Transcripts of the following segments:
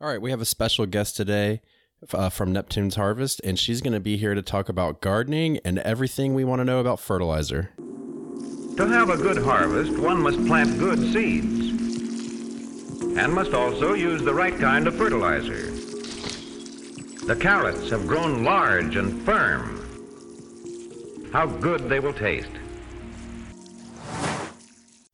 All right, we have a special guest today uh, from Neptune's Harvest, and she's going to be here to talk about gardening and everything we want to know about fertilizer. To have a good harvest, one must plant good seeds and must also use the right kind of fertilizer. The carrots have grown large and firm. How good they will taste.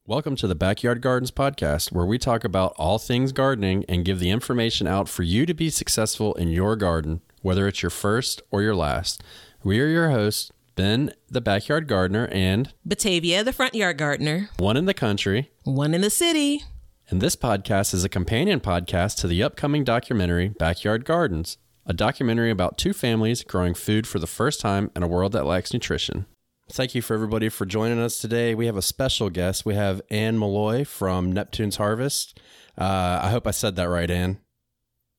Welcome to the Backyard Gardens podcast, where we talk about all things gardening and give the information out for you to be successful in your garden, whether it's your first or your last. We are your hosts, Ben, the backyard gardener, and Batavia, the front yard gardener, one in the country. one in the city. And this podcast is a companion podcast to the upcoming documentary Backyard Gardens, a documentary about two families growing food for the first time in a world that lacks nutrition. Thank you for everybody for joining us today. We have a special guest. We have Anne Malloy from Neptune's Harvest. Uh, I hope I said that right, Anne.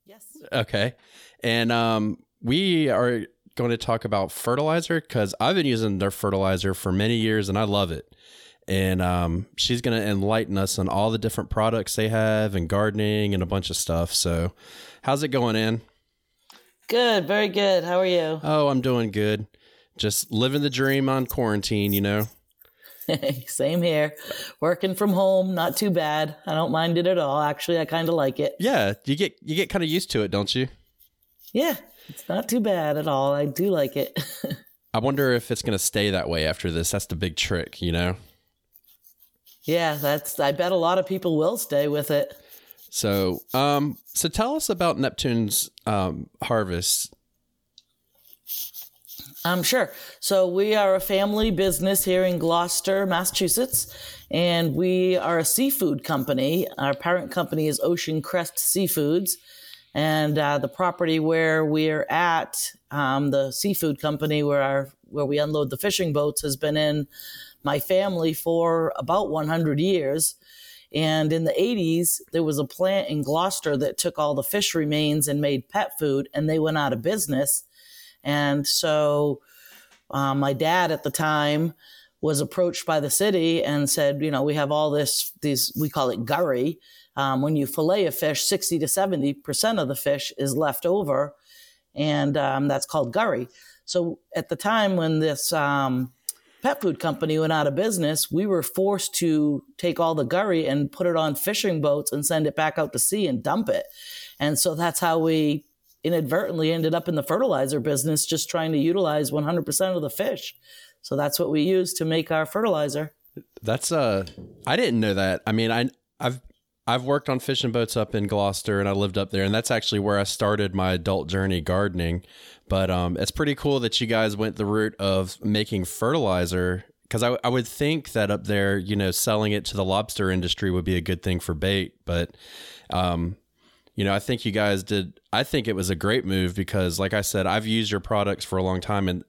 Yes. Okay. And um, we are going to talk about fertilizer because I've been using their fertilizer for many years and I love it. And um, she's going to enlighten us on all the different products they have and gardening and a bunch of stuff. So, how's it going, Anne? Good, very good. How are you? Oh, I'm doing good. Just living the dream on quarantine, you know? Same here. Working from home, not too bad. I don't mind it at all. Actually, I kind of like it. Yeah, you get you get kind of used to it, don't you? Yeah, it's not too bad at all. I do like it. I wonder if it's going to stay that way after this. That's the big trick, you know? yeah, that's I bet a lot of people will stay with it. So, um, so tell us about Neptune's um, harvest. Um, sure. So we are a family business here in Gloucester, Massachusetts, and we are a seafood company. Our parent company is Ocean Crest Seafoods, and uh, the property where we're at, um, the seafood company where our where we unload the fishing boats, has been in my family for about 100 years. And in the 80s, there was a plant in Gloucester that took all the fish remains and made pet food, and they went out of business. And so uh, my dad at the time was approached by the city and said, you know, we have all this, these, we call it gurry. Um, when you fillet a fish, 60 to 70% of the fish is left over. And um, that's called gurry. So at the time when this um, pet food company went out of business, we were forced to take all the gurry and put it on fishing boats and send it back out to sea and dump it. And so that's how we inadvertently ended up in the fertilizer business, just trying to utilize 100% of the fish. So that's what we use to make our fertilizer. That's uh, I didn't know that. I mean, I I've I've worked on fishing boats up in Gloucester, and I lived up there, and that's actually where I started my adult journey gardening. But um, it's pretty cool that you guys went the route of making fertilizer because I, I would think that up there, you know, selling it to the lobster industry would be a good thing for bait. But, um, you know, I think you guys did. I think it was a great move because, like I said, I've used your products for a long time and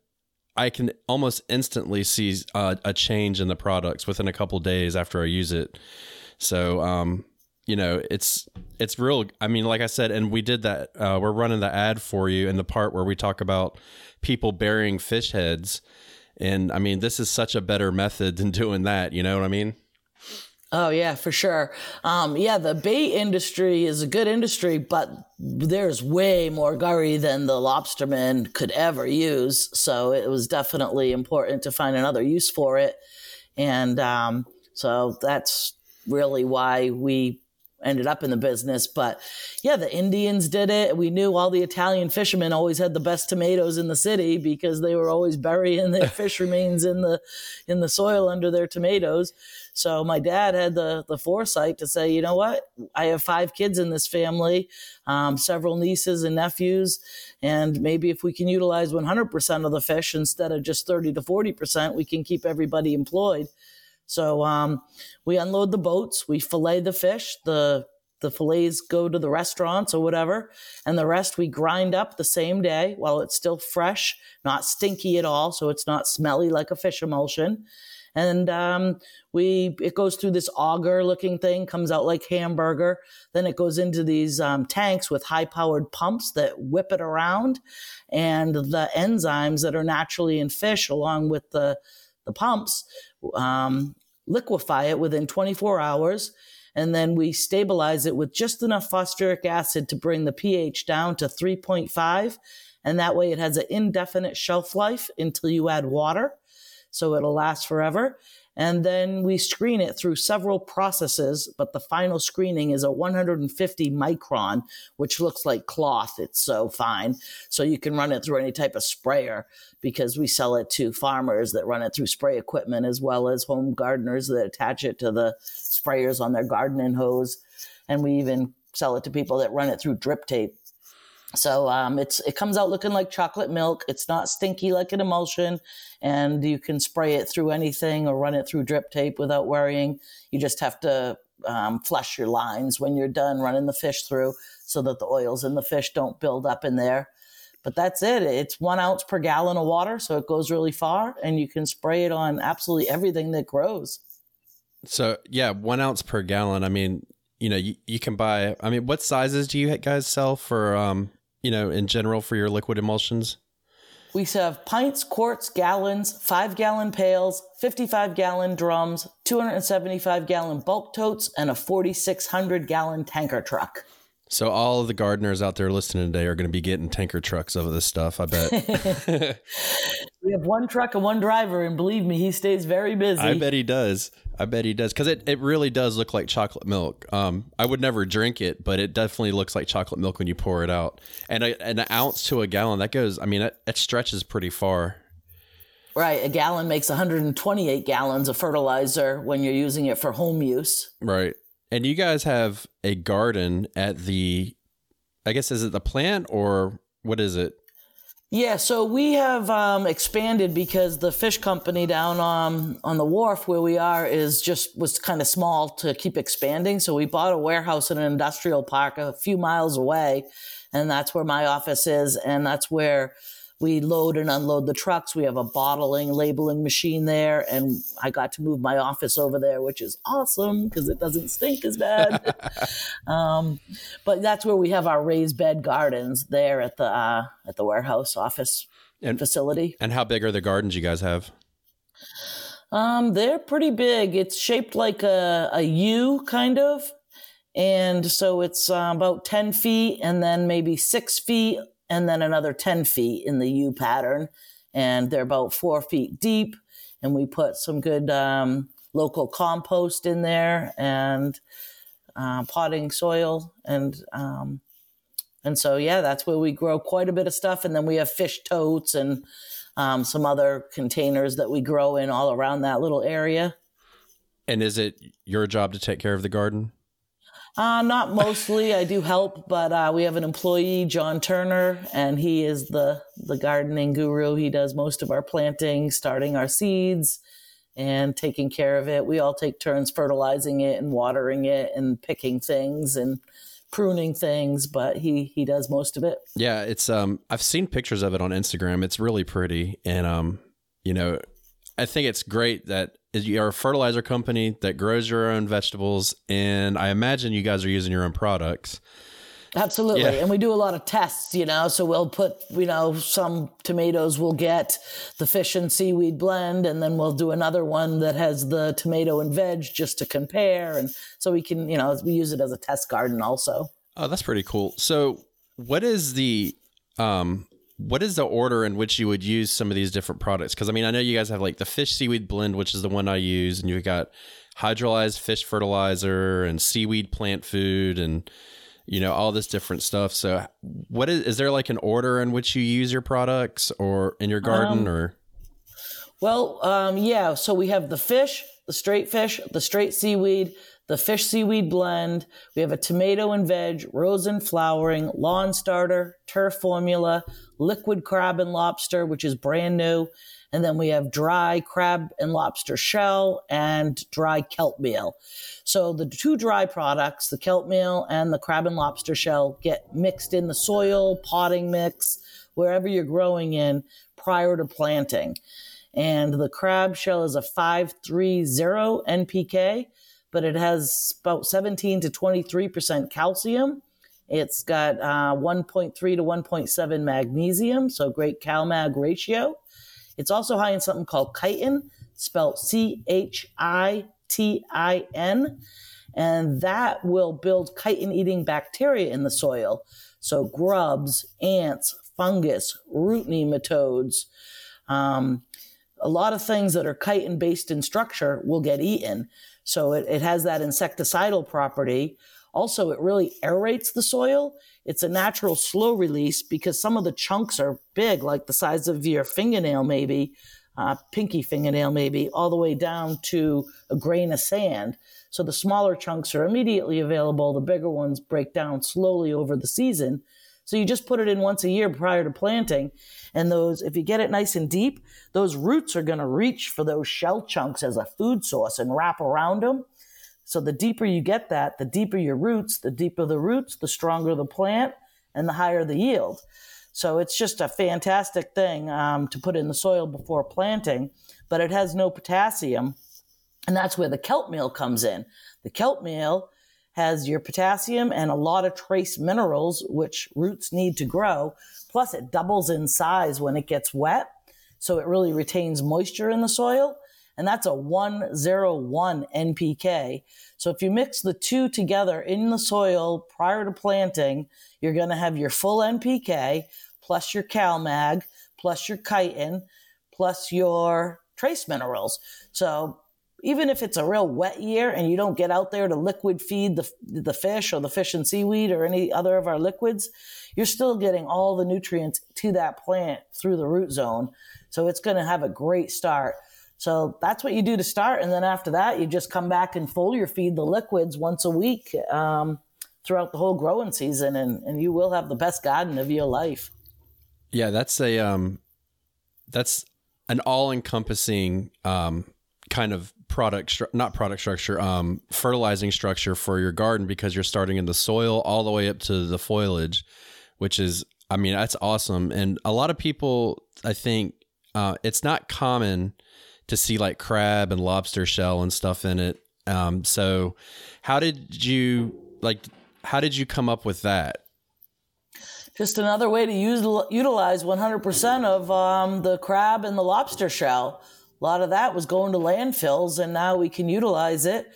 I can almost instantly see uh, a change in the products within a couple days after I use it. So, um, you know, it's it's real. I mean, like I said, and we did that. Uh, we're running the ad for you in the part where we talk about people burying fish heads, and I mean, this is such a better method than doing that. You know what I mean? Oh yeah, for sure. Um, yeah, the bait industry is a good industry, but there's way more gurry than the lobstermen could ever use. So it was definitely important to find another use for it, and um, so that's really why we ended up in the business. But yeah, the Indians did it. We knew all the Italian fishermen always had the best tomatoes in the city because they were always burying their fish remains in the in the soil under their tomatoes. So my dad had the the foresight to say, you know what, I have five kids in this family, um, several nieces and nephews, and maybe if we can utilize 100% of the fish instead of just 30 to 40%, we can keep everybody employed. So um, we unload the boats, we fillet the fish, the the fillets go to the restaurants or whatever, and the rest we grind up the same day while it's still fresh, not stinky at all, so it's not smelly like a fish emulsion. And um, we it goes through this auger looking thing, comes out like hamburger. Then it goes into these um, tanks with high powered pumps that whip it around, and the enzymes that are naturally in fish, along with the the pumps, um, liquefy it within 24 hours. and then we stabilize it with just enough phosphoric acid to bring the pH down to 3.5. And that way it has an indefinite shelf life until you add water. So it'll last forever. And then we screen it through several processes, but the final screening is a 150 micron, which looks like cloth. It's so fine. So you can run it through any type of sprayer because we sell it to farmers that run it through spray equipment as well as home gardeners that attach it to the sprayers on their gardening hose. And we even sell it to people that run it through drip tape. So um, it's it comes out looking like chocolate milk. It's not stinky like an emulsion, and you can spray it through anything or run it through drip tape without worrying. You just have to um, flush your lines when you're done running the fish through, so that the oils in the fish don't build up in there. But that's it. It's one ounce per gallon of water, so it goes really far, and you can spray it on absolutely everything that grows. So yeah, one ounce per gallon. I mean, you know, you, you can buy. I mean, what sizes do you guys sell for? Um, you know, in general for your liquid emulsions? We have pints, quarts, gallons, five gallon pails, 55 gallon drums, 275 gallon bulk totes, and a 4,600 gallon tanker truck. So all of the gardeners out there listening today are going to be getting tanker trucks of this stuff. I bet. we have one truck and one driver, and believe me, he stays very busy. I bet he does. I bet he does because it, it really does look like chocolate milk. Um, I would never drink it, but it definitely looks like chocolate milk when you pour it out. And a, an ounce to a gallon that goes. I mean, it, it stretches pretty far. Right, a gallon makes 128 gallons of fertilizer when you're using it for home use. Right. And you guys have a garden at the, I guess, is it the plant or what is it? Yeah, so we have um, expanded because the fish company down um, on the wharf where we are is just was kind of small to keep expanding. So we bought a warehouse in an industrial park a few miles away, and that's where my office is, and that's where we load and unload the trucks. We have a bottling, labeling machine there, and I got to move my office over there, which is awesome because it doesn't stink as bad. um, but that's where we have our raised bed gardens there at the uh, at the warehouse office and, facility. And how big are the gardens you guys have? Um, they're pretty big. It's shaped like a, a U, kind of. And so it's uh, about 10 feet and then maybe six feet and then another 10 feet in the U pattern. And they're about four feet deep. And we put some good um, local compost in there and uh, potting soil. And, um, and so, yeah, that's where we grow quite a bit of stuff. And then we have fish totes and um, some other containers that we grow in all around that little area. And is it your job to take care of the garden? Uh, not mostly. I do help, but uh, we have an employee, John Turner, and he is the the gardening guru. He does most of our planting, starting our seeds, and taking care of it. We all take turns fertilizing it and watering it and picking things and pruning things, but he he does most of it. Yeah, it's um I've seen pictures of it on Instagram. It's really pretty, and um you know I think it's great that you're a fertilizer company that grows your own vegetables, and I imagine you guys are using your own products. Absolutely. Yeah. And we do a lot of tests, you know. So we'll put, you know, some tomatoes we'll get the fish and seaweed blend, and then we'll do another one that has the tomato and veg just to compare. And so we can, you know, we use it as a test garden also. Oh, that's pretty cool. So, what is the, um, what is the order in which you would use some of these different products? Because I mean, I know you guys have like the fish seaweed blend, which is the one I use, and you've got hydrolyzed fish fertilizer and seaweed plant food and you know all this different stuff. So, what is is there like an order in which you use your products or in your garden um, or? Well, um, yeah. So we have the fish, the straight fish, the straight seaweed, the fish seaweed blend. We have a tomato and veg, rose and flowering, lawn starter, turf formula, liquid crab and lobster, which is brand new. And then we have dry crab and lobster shell and dry kelp meal. So the two dry products, the kelp meal and the crab and lobster shell, get mixed in the soil, potting mix, wherever you're growing in prior to planting. And the crab shell is a 530 NPK but it has about 17 to 23% calcium. It's got uh, 1.3 to 1.7 magnesium, so great cal-mag ratio. It's also high in something called chitin, spelled C H I T I N. and that will build chitin eating bacteria in the soil. So, grubs, ants, fungus, root nematodes, um, a lot of things that are chitin based in structure will get eaten. So, it, it has that insecticidal property. Also, it really aerates the soil. It's a natural slow release because some of the chunks are big, like the size of your fingernail, maybe, uh, pinky fingernail, maybe, all the way down to a grain of sand. So the smaller chunks are immediately available. The bigger ones break down slowly over the season. So you just put it in once a year prior to planting. And those, if you get it nice and deep, those roots are going to reach for those shell chunks as a food source and wrap around them. So the deeper you get that, the deeper your roots, the deeper the roots, the stronger the plant, and the higher the yield. So it's just a fantastic thing um, to put in the soil before planting, but it has no potassium. And that's where the kelp meal comes in. The kelp meal has your potassium and a lot of trace minerals, which roots need to grow. Plus, it doubles in size when it gets wet. So it really retains moisture in the soil and that's a 101 NPK. So if you mix the two together in the soil prior to planting, you're going to have your full NPK plus your CalMag plus your chitin plus your trace minerals. So even if it's a real wet year and you don't get out there to liquid feed the, the fish or the fish and seaweed or any other of our liquids, you're still getting all the nutrients to that plant through the root zone. So it's going to have a great start. So that's what you do to start. And then after that, you just come back and foliar feed the liquids once a week um, throughout the whole growing season, and, and you will have the best garden of your life. Yeah, that's a um, that's an all-encompassing um, kind of product, stru- not product structure, um, fertilizing structure for your garden because you're starting in the soil all the way up to the foliage, which is, I mean, that's awesome. And a lot of people, I think, uh, it's not common to see like crab and lobster shell and stuff in it. Um, so how did you like? How did you come up with that? Just another way to use utilize 100% of um, the crab and the lobster shell. A lot of that was going to landfills, and now we can utilize it.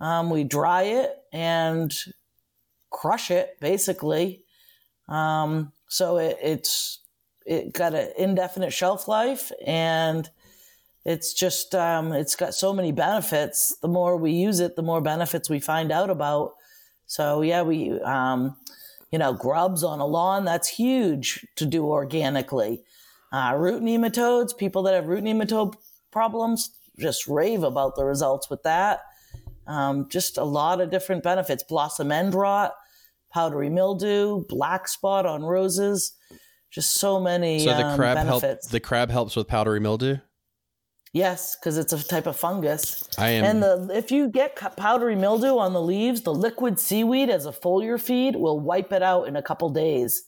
Um, we dry it and crush it, basically. Um, so it, it's it got an indefinite shelf life, and it's just um, it's got so many benefits. The more we use it, the more benefits we find out about. So yeah, we um, you know grubs on a lawn that's huge to do organically. Uh, root nematodes, people that have root nematode problems just rave about the results with that. Um, just a lot of different benefits. Blossom end rot, powdery mildew, black spot on roses. Just so many. So the um, crab benefits. help. The crab helps with powdery mildew. Yes, because it's a type of fungus. I am. And the if you get powdery mildew on the leaves, the liquid seaweed as a foliar feed will wipe it out in a couple days.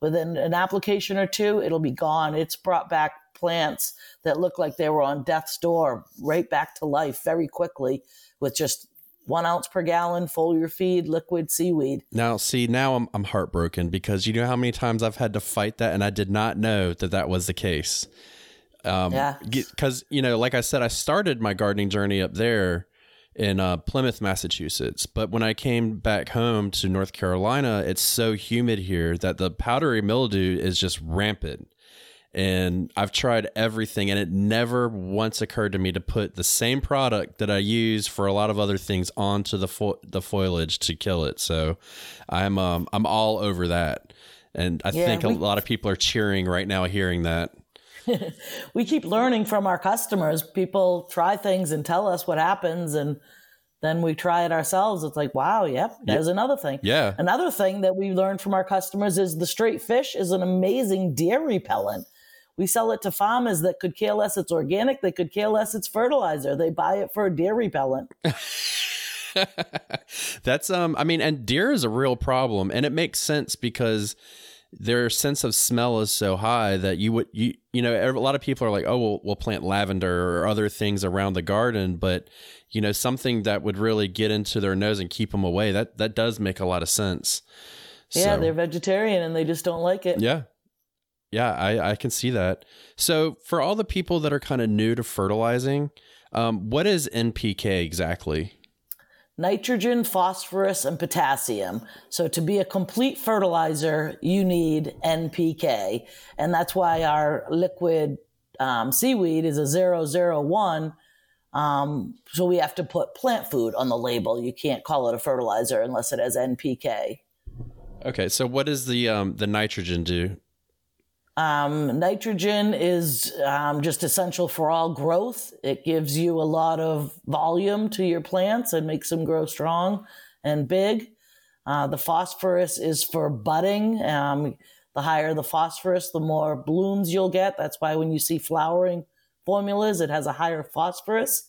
Within an application or two, it'll be gone. It's brought back plants that look like they were on death's door right back to life very quickly with just one ounce per gallon foliar feed liquid seaweed. Now, see, now I'm I'm heartbroken because you know how many times I've had to fight that, and I did not know that that was the case. Um, Yeah. Because, you know, like I said, I started my gardening journey up there in uh, Plymouth, Massachusetts. But when I came back home to North Carolina, it's so humid here that the powdery mildew is just rampant. And I've tried everything, and it never once occurred to me to put the same product that I use for a lot of other things onto the fo- the foliage to kill it. So I'm um, I'm all over that, and I Yeah, think a we- lot of people are cheering right now hearing that. we keep learning from our customers. People try things and tell us what happens, and then we try it ourselves. It's like, wow, yep, there's another thing. Yeah. Another thing that we learned from our customers is the straight fish is an amazing deer repellent. We sell it to farmers that could care less it's organic, they could care less it's fertilizer. They buy it for a deer repellent. That's um I mean and deer is a real problem and it makes sense because their sense of smell is so high that you would you you know a lot of people are like oh we'll, we'll plant lavender or other things around the garden but you know something that would really get into their nose and keep them away that that does make a lot of sense Yeah, So- they're vegetarian and they just don't like it. yeah yeah I I can see that so for all the people that are kind of new to fertilizing um what is NPK exactly nitrogen, phosphorus, and potassium. So to be a complete fertilizer, you need NPK. And that's why our liquid um, seaweed is a 001. Um, so we have to put plant food on the label. You can't call it a fertilizer unless it has NPK. Okay, so what does the um, the nitrogen do? Um, nitrogen is um, just essential for all growth. It gives you a lot of volume to your plants and makes them grow strong and big. Uh, the phosphorus is for budding. Um, the higher the phosphorus, the more blooms you'll get. That's why when you see flowering formulas, it has a higher phosphorus.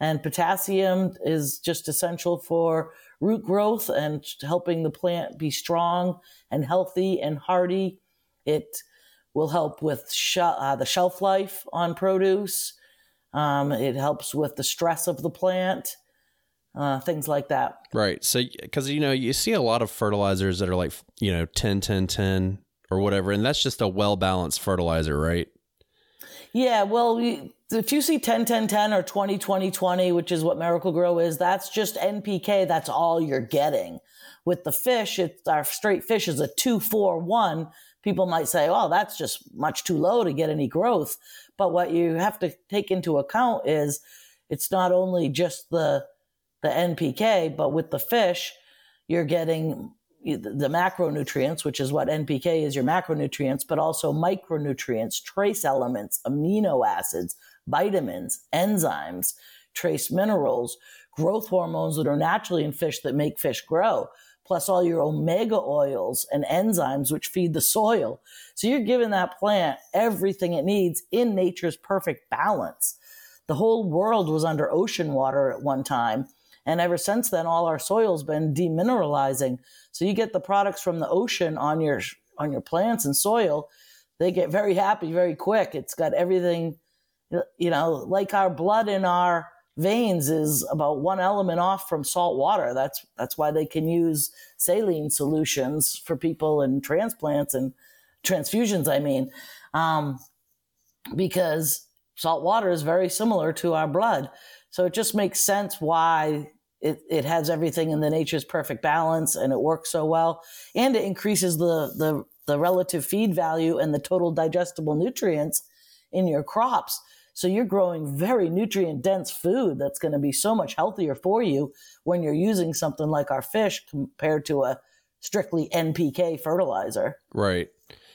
And potassium is just essential for root growth and helping the plant be strong and healthy and hardy. It will help with sh- uh, the shelf life on produce. Um, it helps with the stress of the plant, uh, things like that. Right. So, because, you know, you see a lot of fertilizers that are like, you know, 10, 10, 10 or whatever, and that's just a well balanced fertilizer, right? Yeah. Well, if you see 10, 10, 10 or 20, 20, 20, which is what Miracle-Gro is, that's just NPK. That's all you're getting. With the fish, it's our straight fish is a 2, 4, 1 people might say, oh, that's just much too low to get any growth. But what you have to take into account is it's not only just the, the NPK, but with the fish, you're getting the macronutrients, which is what NPK is your macronutrients, but also micronutrients, trace elements, amino acids, vitamins, enzymes, trace minerals, growth hormones that are naturally in fish that make fish grow plus all your omega oils and enzymes, which feed the soil. So you're giving that plant everything it needs in nature's perfect balance. The whole world was under ocean water at one time. And ever since then, all our soil's been demineralizing. So you get the products from the ocean on your, on your plants and soil. They get very happy very quick. It's got everything, you know, like our blood in our veins is about one element off from salt water. That's that's why they can use saline solutions for people and transplants and transfusions. I mean, um, because salt water is very similar to our blood, so it just makes sense why it, it has everything in the nature's perfect balance and it works so well, and it increases the the the relative feed value and the total digestible nutrients in your crops so you're growing very nutrient dense food that's going to be so much healthier for you when you're using something like our fish compared to a strictly NPK fertilizer. Right.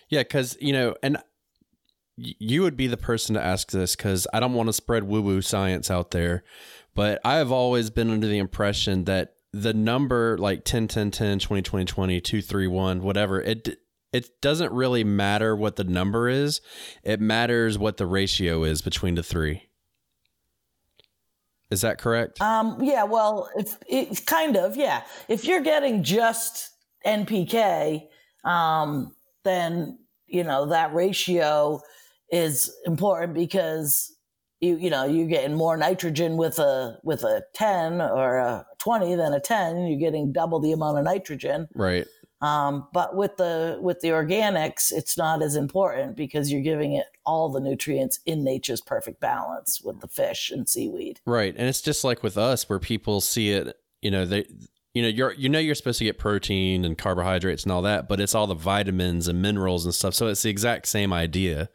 Yeah, cuz you know, and you would be the person to ask this cuz I don't want to spread woo-woo science out there, but I have always been under the impression that the number like 10 10 10 20 20 20 2 3 1 whatever it it doesn't really matter what the number is. It matters what the ratio is between the three. Is that correct? Um, yeah, well, if it's kind of, yeah. If you're getting just NPK, um, then you know that ratio is important because you you know you're getting more nitrogen with a with a 10 or a 20 than a 10 you're getting double the amount of nitrogen right um, but with the with the organics, it's not as important because you're giving it all the nutrients in nature's perfect balance with the fish and seaweed. Right, and it's just like with us, where people see it. You know, they you know you're you know you're supposed to get protein and carbohydrates and all that, but it's all the vitamins and minerals and stuff. So it's the exact same idea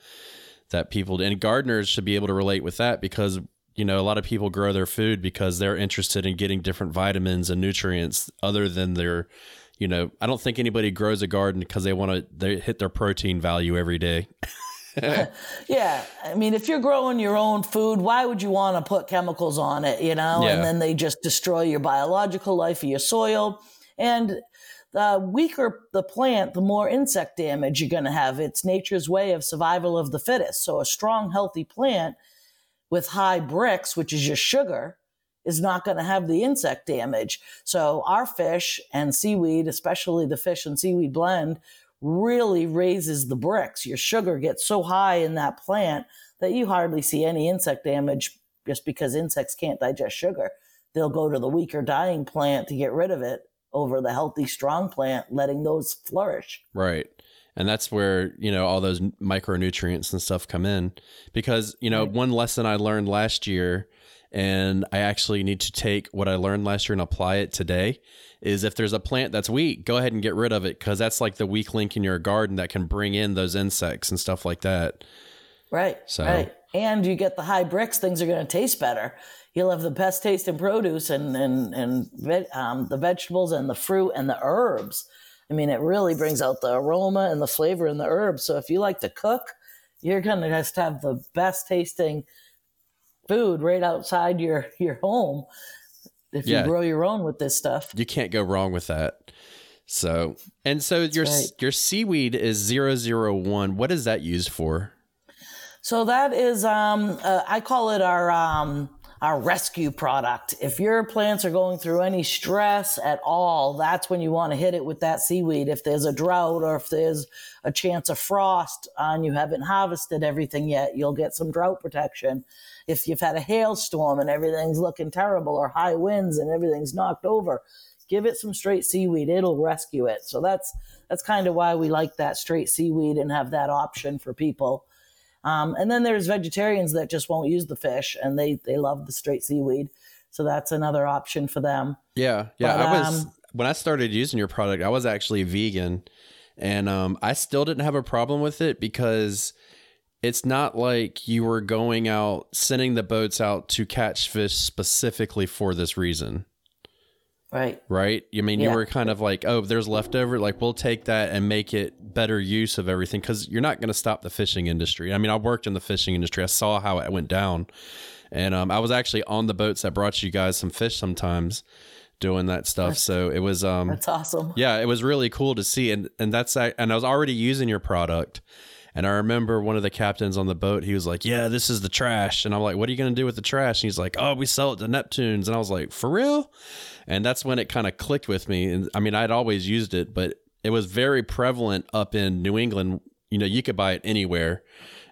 that people and gardeners should be able to relate with that because you know a lot of people grow their food because they're interested in getting different vitamins and nutrients other than their you know, I don't think anybody grows a garden because they want to they hit their protein value every day. yeah, I mean, if you're growing your own food, why would you want to put chemicals on it? You know, yeah. and then they just destroy your biological life of your soil. And the weaker the plant, the more insect damage you're going to have. It's nature's way of survival of the fittest. So a strong, healthy plant with high Brix, which is your sugar, is not going to have the insect damage. So our fish and seaweed, especially the fish and seaweed blend, really raises the Brix. Your sugar gets so high in that plant that you hardly see any insect damage just because insects can't digest sugar. They'll go to the weaker dying plant to get rid of it over the healthy strong plant, letting those flourish. Right. And that's where, you know, all those micronutrients and stuff come in. Because, you know, right. one lesson I learned last year and I actually need to take what I learned last year and apply it today. Is if there's a plant that's weak, go ahead and get rid of it because that's like the weak link in your garden that can bring in those insects and stuff like that. Right. So- right. And you get the high Brix, things are going to taste better. You'll have the best taste in produce and and and um, the vegetables and the fruit and the herbs. I mean, it really brings out the aroma and the flavor in the herbs. So if you like to cook, you're going to just have the best tasting food right outside your your home if Yeah. you grow your own with this stuff. You can't go wrong with that. So and so your right. your seaweed is zero zero one. What is that used for? So that is, um, uh, I call it our um, our rescue product. If your plants are going through any stress at all, that's when you want to hit it with that seaweed. If there's a drought or if there's a chance of frost and you haven't harvested everything yet, you'll get some drought protection. If you've had a hailstorm and everything's looking terrible or high winds and everything's knocked over, give it some straight seaweed. It'll rescue it. So that's that's kind of why we like that straight seaweed and have that option for people. Um, and then there's vegetarians that just won't use the fish and they, they love the straight seaweed. So that's another option for them. Yeah, yeah. But, I was um, when I started using your product, I was actually vegan, and um, I still didn't have a problem with it because it's not like you were going out sending the boats out to catch fish specifically for this reason. Right. right? I mean, you were kind of like, oh, there's leftover. Like, we'll take that and make it better use of everything because you're not going to stop the fishing industry. I mean, I worked in the fishing industry. I saw how it went down, and um, I was actually on the boats that brought you guys some fish sometimes doing that stuff. So it was, um, That's awesome. yeah, it was really cool to see, and and that's and I was already using your product. And I remember one of the captains on the boat, he was like, Yeah, this is the trash. And I'm like, What are you going to do with the trash? And he's like, Oh, we sell it to Neptunes. And I was like, For real? And that's when it kind of clicked with me. And I mean, I'd always used it, but it was very prevalent up in New England. You know, you could buy it anywhere.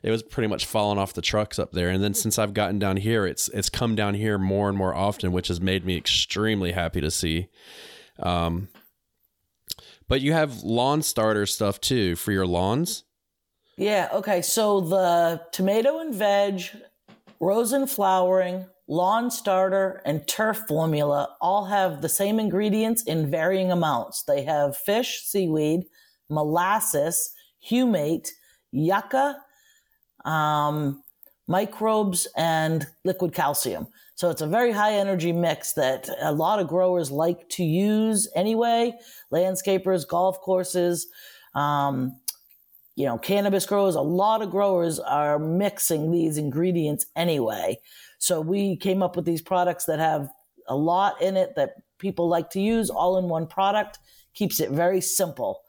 It was pretty much falling off the trucks up there. And then since I've gotten down here, it's it's come down here more and more often, which has made me extremely happy to see. Um, but you have lawn starter stuff too for your lawns. Yeah. Okay. So the tomato and veg, rose and flowering, lawn starter, and turf formula all have the same ingredients in varying amounts. They have fish, seaweed, molasses, humate, yucca, um, microbes, and liquid calcium. So it's a very high energy mix that a lot of growers like to use anyway. Landscapers, golf courses, um, you know, cannabis growers, a lot of growers are mixing these ingredients anyway. So we came up with these products that have a lot in it that people like to use all in one product, keeps it very simple,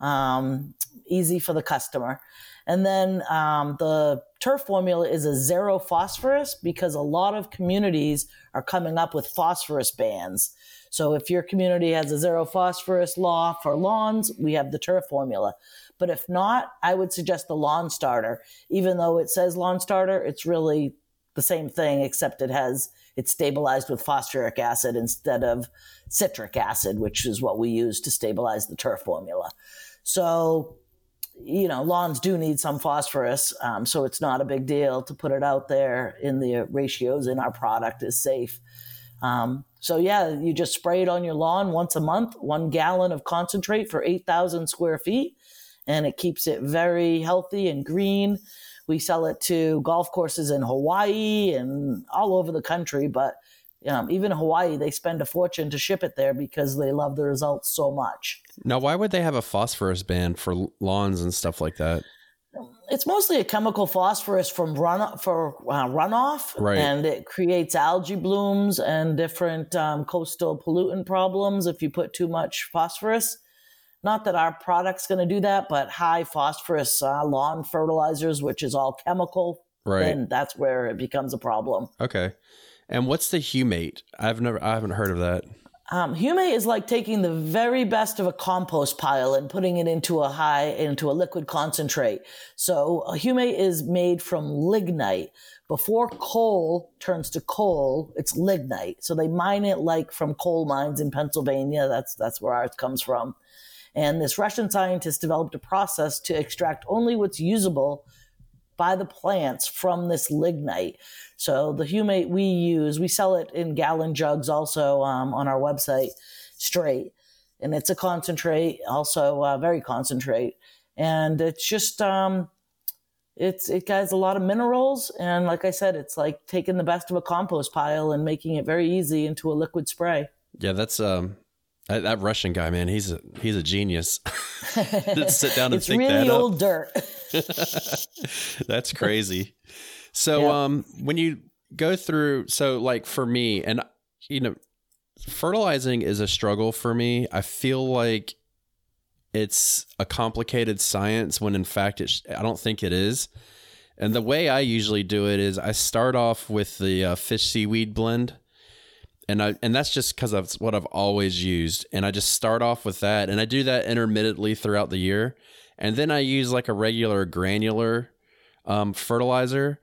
um, easy for the customer. And then um, the turf formula is a zero phosphorus because a lot of communities are coming up with phosphorus bans. So if your community has a zero phosphorus law for lawns, we have the turf formula. But if not, I would suggest the lawn starter. Even though it says lawn starter, it's really the same thing, except it has it's stabilized with phosphoric acid instead of citric acid, which is what we use to stabilize the turf formula. So, you know, lawns do need some phosphorus, um, so it's not a big deal to put it out there in the ratios in our product is safe. Um, so yeah, you just spray it on your lawn once a month, one gallon of concentrate for 8,000 square feet, and it keeps it very healthy and green. We sell it to golf courses in Hawaii and all over the country, but um, even in Hawaii, they spend a fortune to ship it there because they love the results so much. Now, why would they have a phosphorus ban for lawns and stuff like that? It's mostly a chemical phosphorus from run for uh, runoff, Right. and it creates algae blooms and different um, coastal pollutant problems if you put too much phosphorus. Not that our product's going to do that, but high phosphorus uh, lawn fertilizers, which is all chemical, Right. then that's where it becomes a problem. Okay. And what's the humate? I've never, I haven't heard of that. Um, humate is like taking the very best of a compost pile and putting it into a high into a liquid concentrate. So a humate is made from lignite. Before coal turns to coal, it's lignite. So they mine it like from coal mines in Pennsylvania. That's that's where ours comes from. And this Russian scientist developed a process to extract only what's usable by the plants from this lignite. So the humate we use, we sell it in gallon jugs also um, on our website straight. And it's a concentrate, also uh, very concentrate. And it's just, um, it's it has a lot of minerals and like i said it's like taking the best of a compost pile and making it very easy into a liquid spray Yeah, that's um that, that Russian guy, man. He's a he's a genius. Sit down and it's think really that old dirt. That's crazy. So Yeah. um when you go through so like for me and you know fertilizing is a struggle for me. I feel like it's a complicated science when in fact it sh- I don't think it is. And the way I usually do it is I start off with the uh, fish seaweed blend and I and that's just because that's what I've always used. And I just start off with that, and I do that intermittently throughout the year, and then I use like a regular granular um, fertilizer.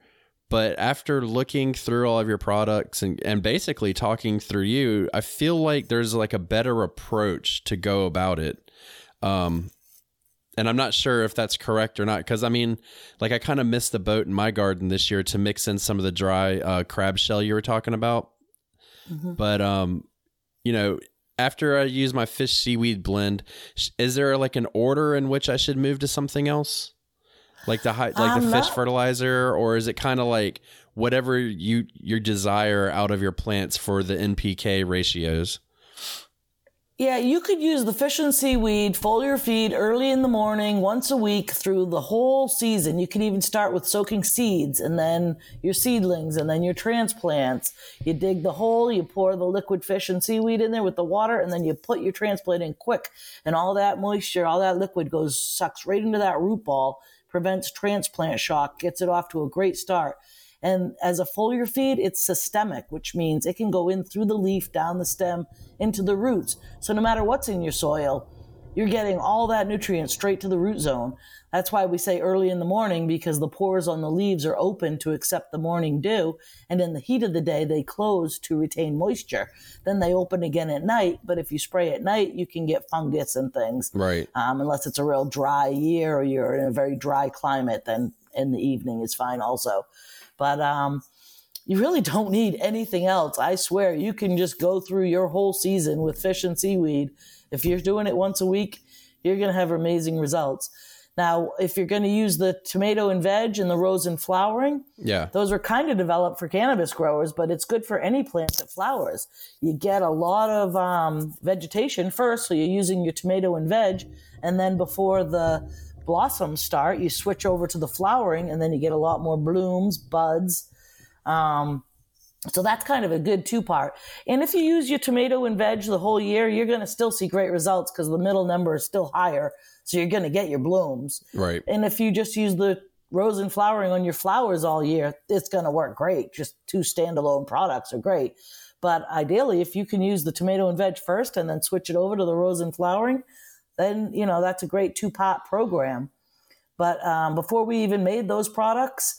But after looking through all of your products and, and basically talking through you, I feel like there's like a better approach to go about it. Um, and I'm not sure if that's correct or not because I mean, like I kind of missed the boat in my garden this year to mix in some of the dry uh, crab shell you were talking about. But um, you know, after I use my fish seaweed blend, is there like an order in which I should move to something else, like the high, like the Um, fish not- fertilizer, or is it kind of like whatever you your desire out of your plants for the NPK ratios? Yeah, you could use the fish and seaweed foliar feed early in the morning, once a week through the whole season. You can even start with soaking seeds and then your seedlings and then your transplants. You dig the hole, you pour the liquid fish and seaweed in there with the water, and then you put your transplant in quick. And all that moisture, all that liquid goes, sucks right into that root ball, prevents transplant shock, gets it off to a great start. And as a foliar feed, it's systemic, which means it can go in through the leaf, down the stem, into the roots. So no matter what's in your soil, you're getting all that nutrient straight to the root zone. That's why we say early in the morning because the pores on the leaves are open to accept the morning dew. And in the heat of the day, they close to retain moisture. Then they open again at night. But if you spray at night, you can get fungus and things Right. um, unless it's a real dry year or you're in a very dry climate, then in the evening is fine also. But um, you really don't need anything else. I swear, you can just go through your whole season with fish and seaweed. If you're doing it once a week, you're going to have amazing results. Now, if you're going to use the tomato and veg and the rose and flowering, Yeah. those are kind of developed for cannabis growers, but it's good for any plant that flowers. You get a lot of um, vegetation first, so you're using your tomato and veg, and then before the blossoms start, you switch over to the flowering, and then you get a lot more blooms, buds. Um, so that's kind of a good two part. And if you use your tomato and veg the whole year, you're going to still see great results because the middle number is still higher. So you're going to get your blooms. Right. And if you just use the rose and flowering on your flowers all year, it's going to work great. Just two standalone products are great. But ideally, if you can use the tomato and veg first and then switch it over to the rose and flowering, then, you know, that's a great two pot program. But um, before we even made those products,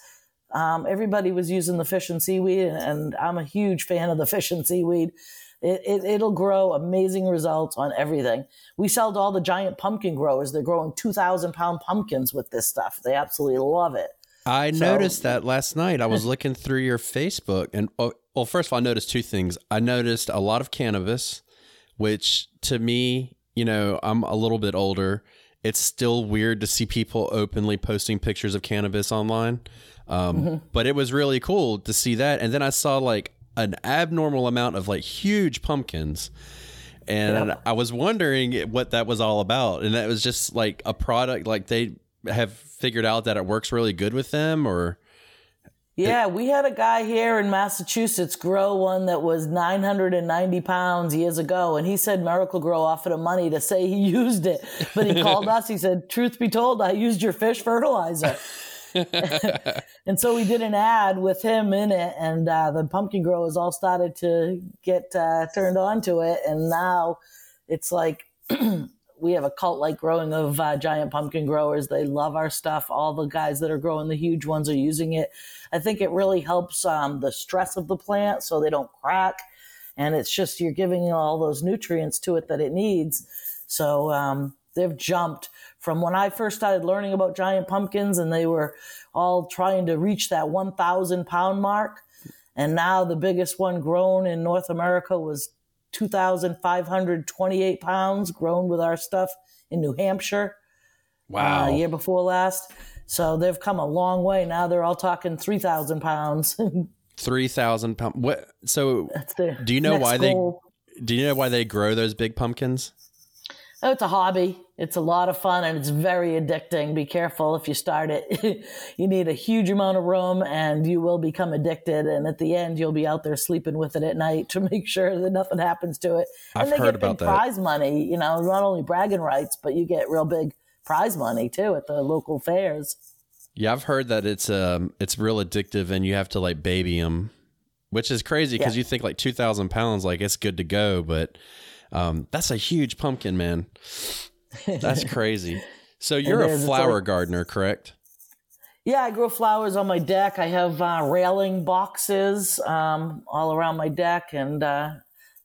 um, everybody was using the fish and seaweed, and, and I'm a huge fan of the fish and seaweed. It, it, it'll grow amazing results on everything. We sell to all the giant pumpkin growers. They're growing 2,000 pound pumpkins with this stuff. They absolutely love it. I So- noticed that last night. I was looking through your Facebook, and oh, well, first of all, I noticed two things. I noticed a lot of cannabis, which to me, you know, I'm a little bit older. It's still weird to see people openly posting pictures of cannabis online, um, but it was really cool to see that. And then I saw like an abnormal amount of like huge pumpkins. And I was wondering what that was all about. And that was just like a product, like they have figured out that it works really good with them, or Yeah, we had a guy here in Massachusetts grow one that was 990 pounds years ago, and he said Miracle-Gro offered him money to say he used it. But he called us. He said, "Truth be told, I used your fish fertilizer." and so we did an ad with him in it, and uh, the pumpkin growers all started to get uh, turned on to it, and now it's like we have a cult like growing of uh, giant pumpkin growers. They love our stuff. All the guys that are growing the huge ones are using it. I think it really helps um, the stress of the plant so they don't crack. And it's just you're giving all those nutrients to it that it needs. So um, they've jumped from when I first started learning about giant pumpkins and they were all trying to reach that 1,000 pound mark. And now the biggest one grown in North America was 2,528 pounds grown with our stuff in New Hampshire. Wow. Uh, year before last. So they've come a long way. Now they're all talking 3,000 pounds. Three thousand pound. What? So, do you know why goal. they? Do you know why they grow those big pumpkins? Oh, it's a hobby. It's a lot of fun and it's very addicting. Be careful if you start it. you need a huge amount of room and you will become addicted. And at the end, you'll be out there sleeping with it at night to make sure that nothing happens to it. I've and they heard get about big that. prize money, you know, not only bragging rights, but you get real big prize money too at the local fairs. Yeah, I've heard that it's um it's real addictive and you have to like baby them, which is crazy because Yeah. you think like two thousand pounds like it's good to go, but um that's a huge pumpkin, man. That's crazy. So you're a flower like- gardener, correct? Yeah, I grow flowers on my deck. I have uh, railing boxes um, all around my deck, and uh,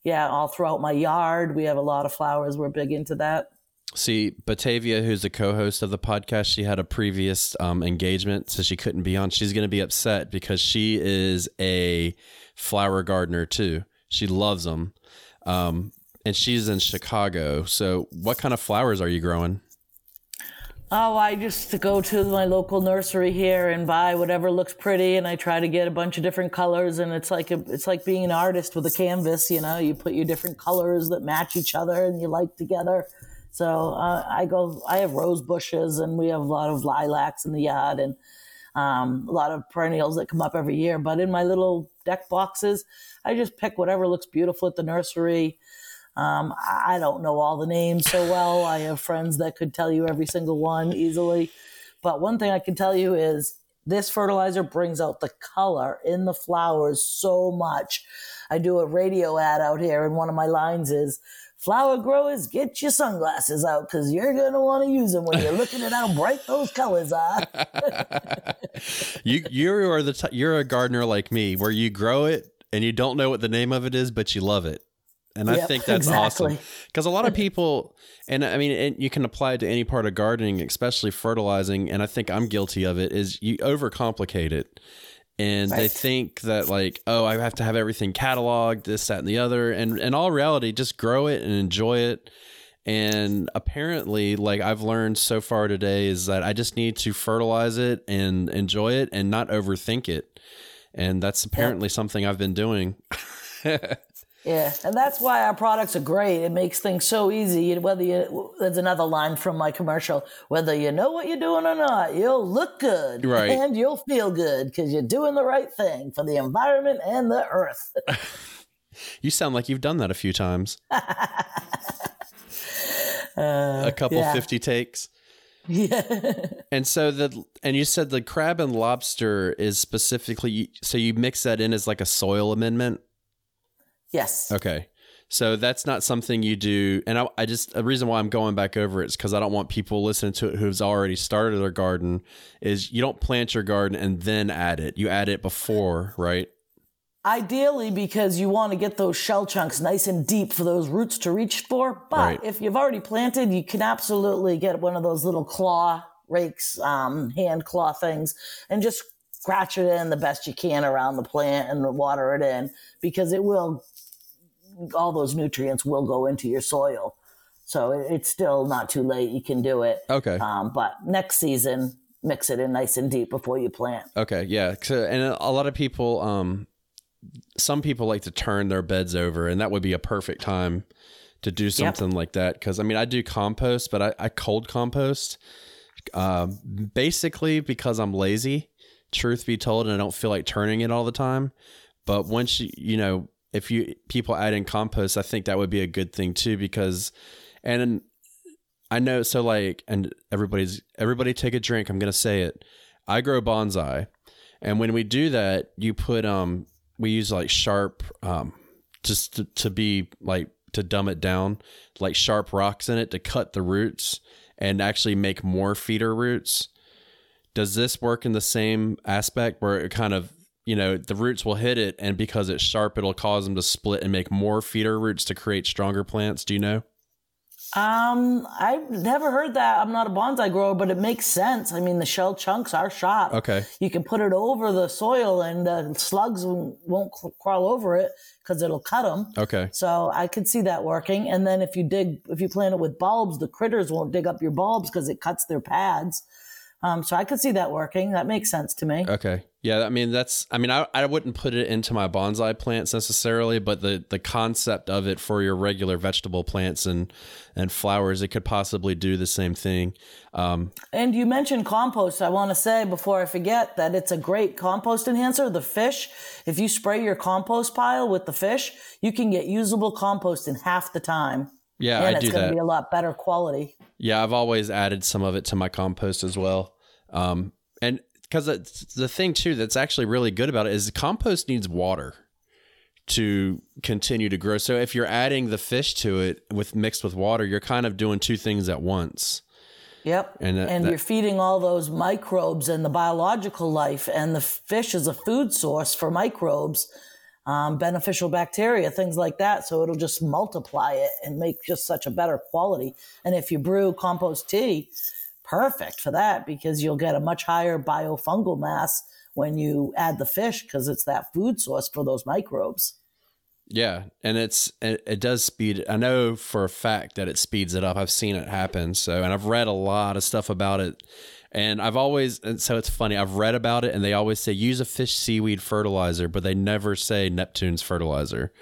yeah, all throughout my yard. We have a lot of flowers. We're big into that. See, Batavia, who's the co-host of the podcast, she had a previous um, engagement, so she couldn't be on. She's going to be upset because she is a flower gardener too. She loves them, um, and she's in Chicago. So, what kind of flowers are you growing? Oh, I just go to my local nursery here and buy whatever looks pretty, and I try to get a bunch of different colors. And it's like a, it's like being an artist with a canvas. You know, you put your different colors that match each other and you like together. So uh, I go. I have rose bushes, and we have a lot of lilacs in the yard, and um, a lot of perennials that come up every year. But in my little deck boxes, I just pick whatever looks beautiful at the nursery. Um, I don't know all the names so well. I have friends that could tell you every single one easily. But one thing I can tell you is this fertilizer brings out the color in the flowers so much. I do a radio ad out here, and one of my lines is Flower growers, get your sunglasses out because you're going to want to use them when you're looking at how bright those colors are. you you are the t- you're a gardener like me, where you grow it and you don't know what the name of it is, but you love it. And I Yep, think that's exactly. awesome because a lot of people, and I mean, and you can apply it to any part of gardening, especially fertilizing. And I think I'm guilty of it. Is you overcomplicate it, and they think that like, oh, I have to have everything cataloged, this, that, and the other. And in all reality, just grow it and enjoy it. And apparently, like I've learned so far today, is that I just need to fertilize it and enjoy it and not overthink it. And that's apparently something I've been doing. Yeah, and that's why our products are great. It makes things so easy. Whether you, there's another line from my commercial, whether you know what you're doing or not, you'll look good, Right. And you'll feel good because you're doing the right thing for the environment and the earth. You sound like you've done that a few times. Uh, a couple yeah. 50 takes. yeah, And so the and you said the crab and lobster is specifically so you mix that in as like a soil amendment. Yes, Okay. So that's not something you do. And I, I just, a reason why I'm going back over it is because I don't want people listening to it who's already started their garden is you don't plant your garden and then add it. You add it before, right? Ideally, because you want to get those shell chunks nice and deep for those roots to reach for. But Right. if you've already planted, you can absolutely get one of those little claw rakes, um, hand claw things, and just scratch it in the best you can around the plant and water it in because it will, all those nutrients will go into your soil. So it's still not too late. You can do it. Okay. Um, but next season, mix it in nice and deep before you plant. Okay, yeah. So, and a lot of people, um, some people like to turn their beds over, and that would be a perfect time to do something like that. Because I mean, I do compost, but I, I cold compost, um, basically because I'm lazy. Truth be told, and I don't feel like turning it all the time. But once you, you know, if you people add in compost, I think that would be a good thing too. Because, and I know, so like, and everybody's everybody take a drink. I'm gonna say it. I grow bonsai, and when we do that, you put um, we use like sharp um, just to, to be like to dumb it down, like sharp rocks in it to cut the roots and actually make more feeder roots. Does this work in the same aspect where it kind of you know the roots will hit it and because it's sharp it'll cause them to split and make more feeder roots to create stronger plants do you know Um, I've never heard that. I'm not a bonsai grower, but it makes sense. I mean, the shell chunks are shot. Okay. You can put it over the soil, and the slugs won't won't crawl over it because it'll cut them. Okay. So I could see that working. And then if you dig, if you plant it with bulbs, the critters won't dig up your bulbs because it cuts their pads. Um, so I could see that working. That makes sense to me. Okay. Yeah, I mean that's I mean I, I wouldn't put it into my bonsai plants necessarily, but the the concept of it for your regular vegetable plants and and flowers, it could possibly do the same thing. Um, And you mentioned compost. I want to say before I forget that it's a great compost enhancer. The fish, if you spray your compost pile with the fish, you can get usable compost in half the time. Yeah, and I it's do going to that. be a lot better quality. Yeah, I've always added some of it to my compost as well. Um, and because the thing too that's actually really good about it is the compost needs water to continue to grow. So if you're adding the fish to it with mixed with water, you're kind of doing two things at once. Yep. And And, that- that- you're feeding all those microbes and the biological life, and the fish is a food source for microbes, um, beneficial bacteria, things like that. So it'll just multiply it and make just such a better quality. And if you brew compost tea, perfect for that because you'll get a much higher biofungal mass when you add the fish because it's that food source for those microbes. Yeah, and it's it, it does speed. I know for a fact that it speeds it up. I've seen it happen. So, and I've read a lot of stuff about it. And I've always, and so it's funny. I've read about it, and they always say use a fish seaweed fertilizer, but they never say Neptune's fertilizer.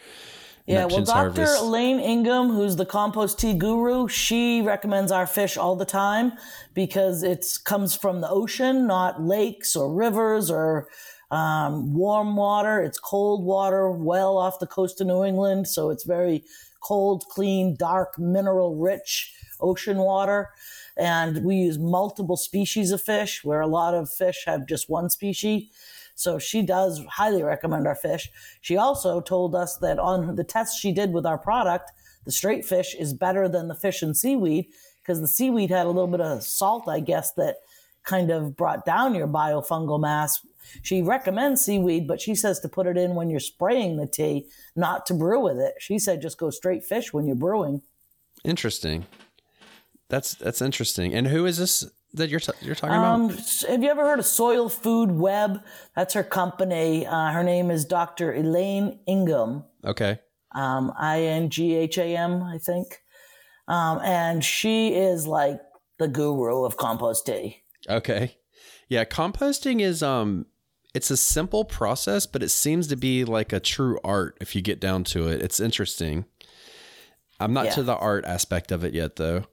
Yeah, well, Dr. Harvest. Elaine Ingham, who's the compost tea guru, she recommends our fish all the time because it comes from the ocean, not lakes or rivers or um, warm water. It's cold water, well off the coast of New England, so it's very cold, clean, dark, mineral rich ocean water. And we use multiple species of fish, where a lot of fish have just one species. So she does highly recommend our fish. She also told us that on the tests she did with our product, the straight fish is better than the fish and seaweed because the seaweed had a little bit of salt, I guess, that kind of brought down your biofungal mass. She recommends seaweed, but she says to put it in when you're spraying the tea, not to brew with it. She said just go straight fish when you're brewing. Interesting. That's that's interesting. And who is this that you're t- you're talking Um, about? have you ever heard of Soil Food Web? That's her company. Uh, her name is Dr. Elaine Ingham. Okay. um, I N G H A M, I think. Um, and she is like the guru of compost tea. Okay. Yeah, composting is um it's a simple process, but it seems to be like a true art if you get down to it. It's interesting. I'm not Yeah. to the art aspect of it yet though.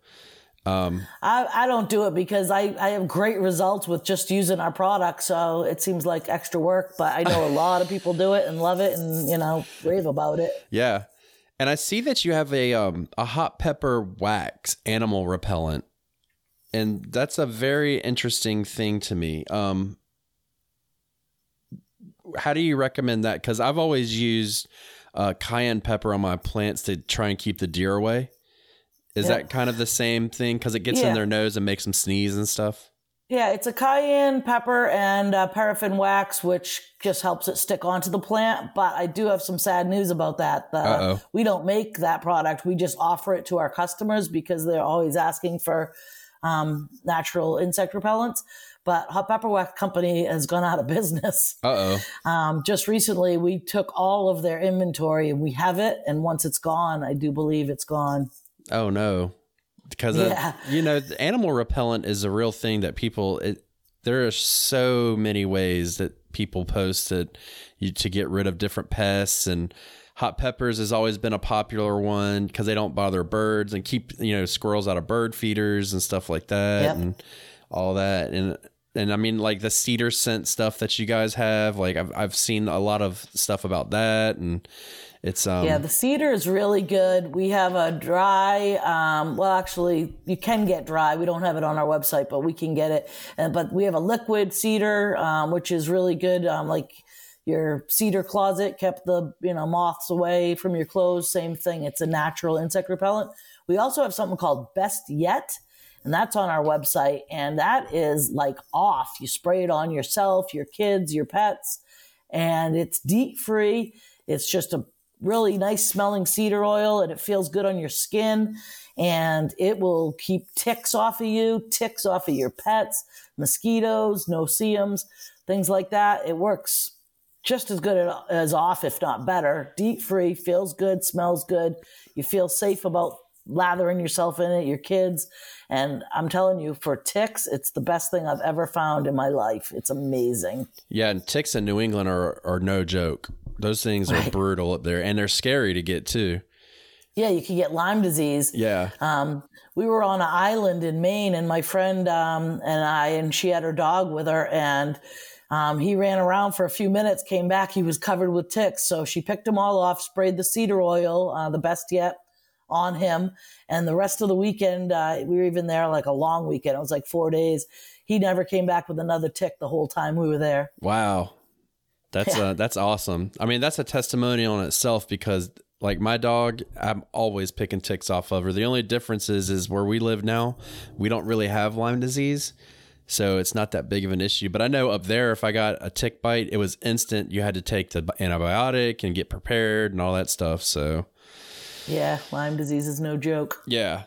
Um I, I don't do it because I, I have great results with just using our product. So it seems like extra work, but I know a lot of people do it and love it and, you know, rave about it. yeah. And I see that you have a um a hot pepper wax animal repellent. And that's a very interesting thing to me. Um how do you recommend that? Because I've always used uh, cayenne pepper on my plants to try and keep the deer away. Is that kind of the same thing? Because it gets Yeah. in their nose and makes them sneeze and stuff. Yeah, it's a cayenne pepper and uh, paraffin wax, which just helps it stick onto the plant. But I do have some sad news about that. Uh, we don't make that product. We just offer it to our customers because they're always asking for um, natural insect repellents. But Hot Pepper Wax Company has gone out of business. Uh oh. Um, just recently, we took all of their inventory and we have it. And once it's gone, I do believe it's gone. Oh no. Because uh, Yeah. you know, animal repellent is a real thing that people. It, there are so many ways that people post that you to get rid of different pests and hot peppers has always been a popular one because they don't bother birds and keep you know squirrels out of bird feeders and stuff like that Yep. and all that and and I mean like the cedar scent stuff that you guys have like I've I've seen a lot of stuff about that and it's um Yeah, the cedar is really good. We have a dry, um, well, actually, you can get dry. We don't have it on our website, but we can get it. And, but we have a liquid cedar, um, which is really good. Um, like your cedar closet kept the, you know, moths away from your clothes. Same thing. It's a natural insect repellent. We also have something called Best Yet. And that's on our website. And that is like off. You spray it on yourself, your kids, your pets, and it's DEET free. It's just a really nice smelling cedar oil and it feels good on your skin. and it will keep ticks off of you, ticks off of your pets, mosquitoes, no-see-ums, things like that. It works just as good as off, if not better. DEET free, feels good, smells good. You feel safe about lathering yourself in it, your kids. And I'm telling you, for ticks, it's the best thing I've ever found in my life. It's amazing. Yeah, and ticks in New England are are no joke. Those things are brutal up there, and they're scary to get too. Yeah, you can get Lyme disease. Yeah, Um, we were on an island in Maine, and my friend um, and I, and she had her dog with her, and um, he ran around for a few minutes, came back, he was covered with ticks. So she picked them all off, sprayed the cedar oil, uh, the best yet, on him. And the rest of the weekend, uh, we were even there like a long weekend. It was like four days. He never came back with another tick the whole time we were there. wow, that's uh, that's awesome. I mean, that's a testimonial in itself because. Like my dog, I'm always picking ticks off of her. The only difference is, is where we live now, we don't really have Lyme disease, so it's not that big of an issue. But I know up there, if I got a tick bite, it was instant. You had to take the antibiotic and get prepared and all that stuff. So Yeah, Lyme disease is no joke. Yeah.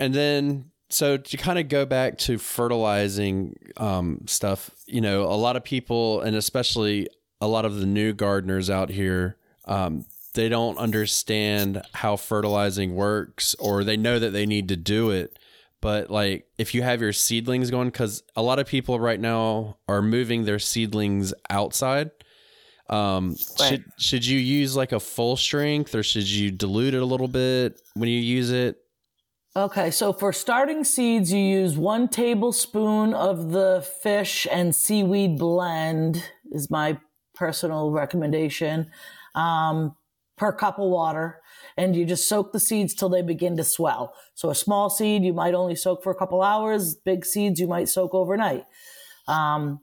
And then so to kind of go back to fertilizing um, stuff, you know, a lot of people and especially a lot of the new gardeners out here, um, they don't understand how fertilizing works or they know that they need to do it. But like if you have your seedlings going, because a lot of people right now are moving their seedlings outside. Um, Right. should should you use like a full strength or should you dilute it a little bit when you use it? Okay, so for starting seeds, you use one tablespoon of the fish and seaweed blend, is my personal recommendation, um, per cup of water. And you just soak the seeds till they begin to swell. So a small seed, you might only soak for a couple hours. Big seeds, you might soak overnight. Um,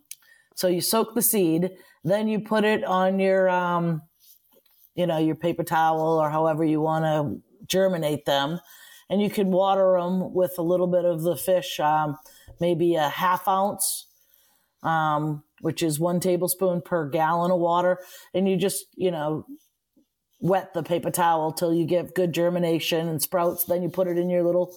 so you soak the seed, then you put it on your, um, you know, your paper towel or however you want to germinate them and you can water them with a little bit of the fish, um, maybe a half ounce, um, which is one tablespoon per gallon of water. And you just, you know, wet the paper towel till you get good germination and sprouts. Then you put it in your little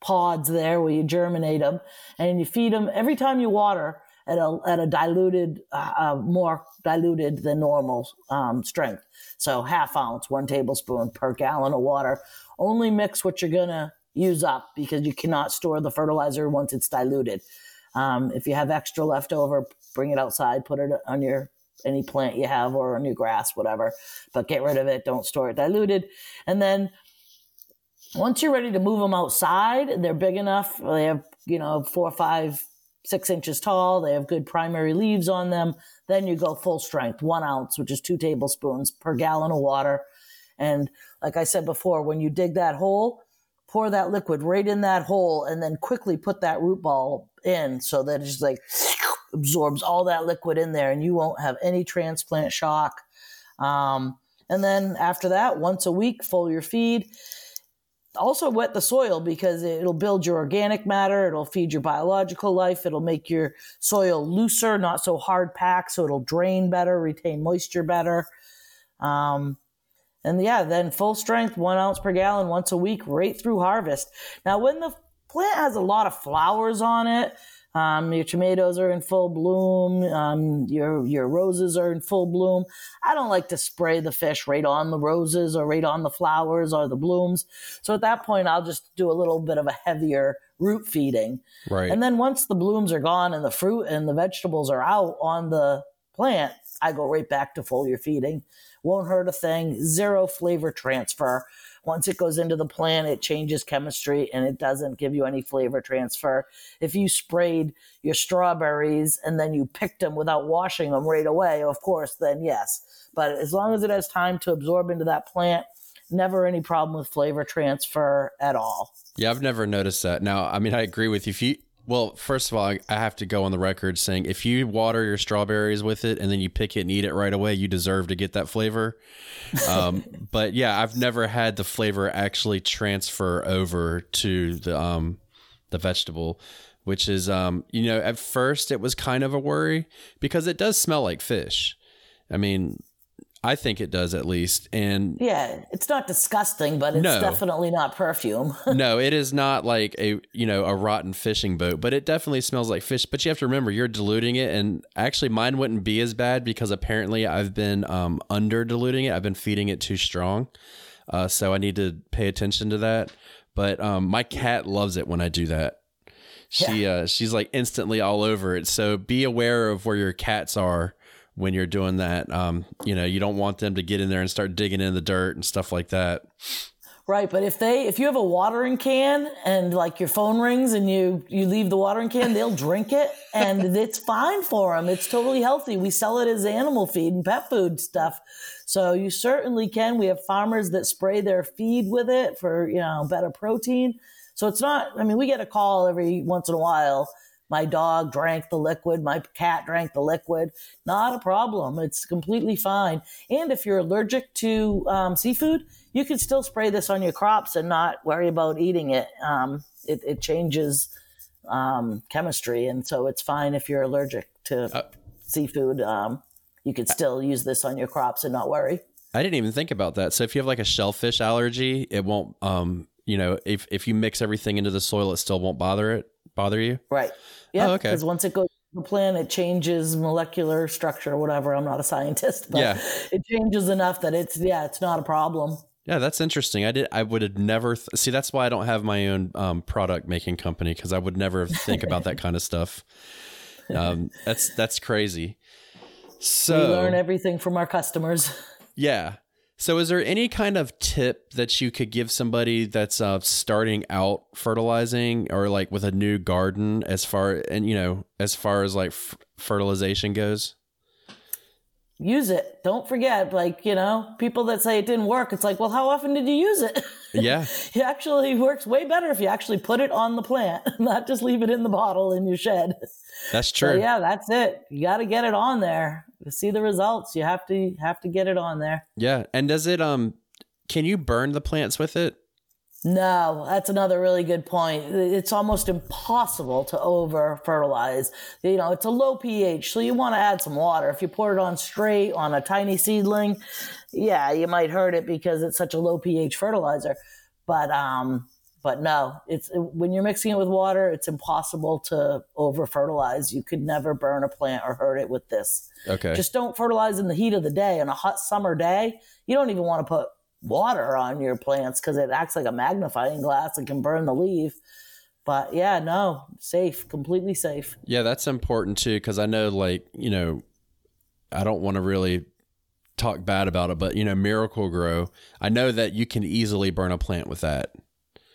pods there where you germinate them and you feed them every time you water at a, at a diluted, uh, uh, more diluted than normal um, strength. So half ounce, one tablespoon per gallon of water. Only mix what you're going to use up because you cannot store the fertilizer once it's diluted. Um, if you have extra left over, bring it outside, put it on your any plant you have or on your grass, whatever. But get rid of it. Don't store it diluted. And then once you're ready to move them outside, they're big enough. They have, you know, four, five, six inches tall. They have good primary leaves on them. Then you go full strength, one ounce, which is two tablespoons per gallon of water. And like I said before, when you dig that hole, pour that liquid right in that hole and then quickly put that root ball in so that it's just like absorbs all that liquid in there and you won't have any transplant shock. Um, and then after that, once a week, foliar feed. Also wet the soil because it'll build your organic matter it'll feed your biological life it'll make your soil looser not so hard packed so it'll drain better retain moisture better. Um, and yeah then full strength one ounce per gallon once a week right through harvest. Now when the plant has a lot of flowers on it um, your tomatoes are in full bloom. Um, your your roses are in full bloom. I don't like to spray the fish right on the roses or right on the flowers or the blooms. So at that point, I'll just do a little bit of a heavier root feeding. Right. And then once the blooms are gone and the fruit and the vegetables are out on the plant, I go right back to foliar feeding. Won't hurt a thing. Zero flavor transfer. Once it goes into the plant, it changes chemistry and it doesn't give you any flavor transfer. If you sprayed your strawberries and then you picked them without washing them right away, of course, then yes. But as long as it has time to absorb into that plant, never any problem with flavor transfer at all. Yeah, I've never noticed that. Now, I mean, I agree with you. If you, well, first of all, I have to go on the record saying if you water your strawberries with it and then you pick it and eat it right away, you deserve to get that flavor. Um, but yeah, I've never had the flavor actually transfer over to the um, the vegetable, which is um, you know, at first it was kind of a worry because it does smell like fish. I mean, I think it does at least. And Yeah, it's not disgusting, but it's No. definitely not perfume. no, it is not like a you know a rotten fishing boat, but it definitely smells like fish. But you have to remember you're diluting it, and actually mine wouldn't be as bad because apparently I've been um, under diluting it. I've been feeding it too strong, uh, so I need to pay attention to that. But um, my cat loves it when I do that. She uh, she's like instantly all over it. So be aware of where your cats are when you're doing that. Um, you know, you don't want them to get in there and start digging in the dirt and stuff like that. Right, but if they if you have a watering can and like your phone rings and you you leave the watering can, they'll drink it and it's fine for them. It's totally healthy. We sell it as animal feed and pet food stuff. So you certainly can. We have farmers that spray their feed with it for, you know, better protein. So it's not I mean, we get a call every once in a while. My dog drank the liquid, my cat drank the liquid. Not a problem. It's completely fine. And if you're allergic to um, seafood, you can still spray this on your crops and not worry about eating it. Um, it, it changes um, chemistry, and so it's fine if you're allergic to seafood. Um, you could still use this on your crops and not worry. I didn't even think about that. So if you have like a shellfish allergy, it won't um you know, if if you mix everything into the soil it still won't bother it bother you. Right. Yeah. Oh, okay. Because once it goes to the plant, it changes molecular structure or whatever. I'm not a scientist, but Yeah. it changes enough that it's yeah, it's not a problem. Yeah, that's interesting. I did I would have never th- See, that's why I don't have my own um product making company cuz I would never think about that kind of stuff. Um that's that's crazy. So we learn everything from our customers. Yeah. So, is there any kind of tip that you could give somebody that's uh, starting out fertilizing or like with a new garden, as far and you know, as far as like f- fertilization goes? Use it. Don't forget, like, you know, people that say it didn't work, it's like, well, how often did you use it? Yeah, it actually works way better if you actually put it on the plant, not just leave it in the bottle in your shed. that's So true. yeah, that's it. You got to get it on there to see the results. You have to have to get it on there. Yeah, and does it um? Can you burn the plants with it? No, that's another really good point. It's almost impossible to over fertilize. You know, it's a low pH, so you want to add some water. If you pour it on straight on a tiny seedling, yeah, you might hurt it because it's such a low pH fertilizer. But um, but no, it's when you're mixing it with water, it's impossible to over fertilize. You could never burn a plant or hurt it with this. Okay. Just don't fertilize in the heat of the day. On a hot summer day, you don't even want to put water on your plants because it acts like a magnifying glass and can burn the leaf. But yeah, no, safe, completely safe. Yeah, that's important too because I know, like, you know, I don't want to really talk bad about it, but you know, Miracle-Gro, I know that you can easily burn a plant with that.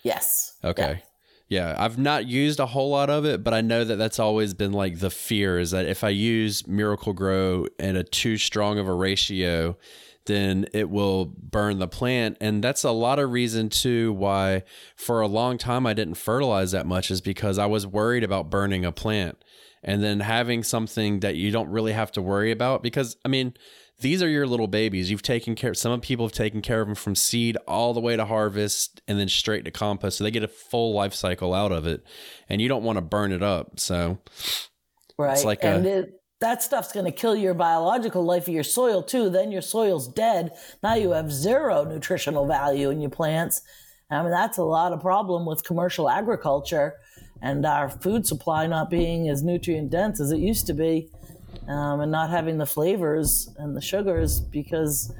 Yes. Okay. Yeah. I've not used a whole lot of it, but I know that that's always been like the fear is that if I use Miracle-Gro in a too strong of a ratio, then it will burn the plant. And that's a lot of reason too why for a long time I didn't fertilize that much is because I was worried about burning a plant. And then having something that you don't really have to worry about because I mean, these are your little babies. You've taken care. Some people have taken care of them from seed all the way to harvest, and then straight to compost. So they get a full life cycle out of it, and you don't want to burn it up. So Right. it's like and a- it, that stuff's going to kill your biological life of your soil too. Then your soil's dead. Now you have zero nutritional value in your plants. I mean, that's a lot of problem with commercial agriculture and our food supply not being as nutrient dense as it used to be, um, and not having the flavors and the sugars because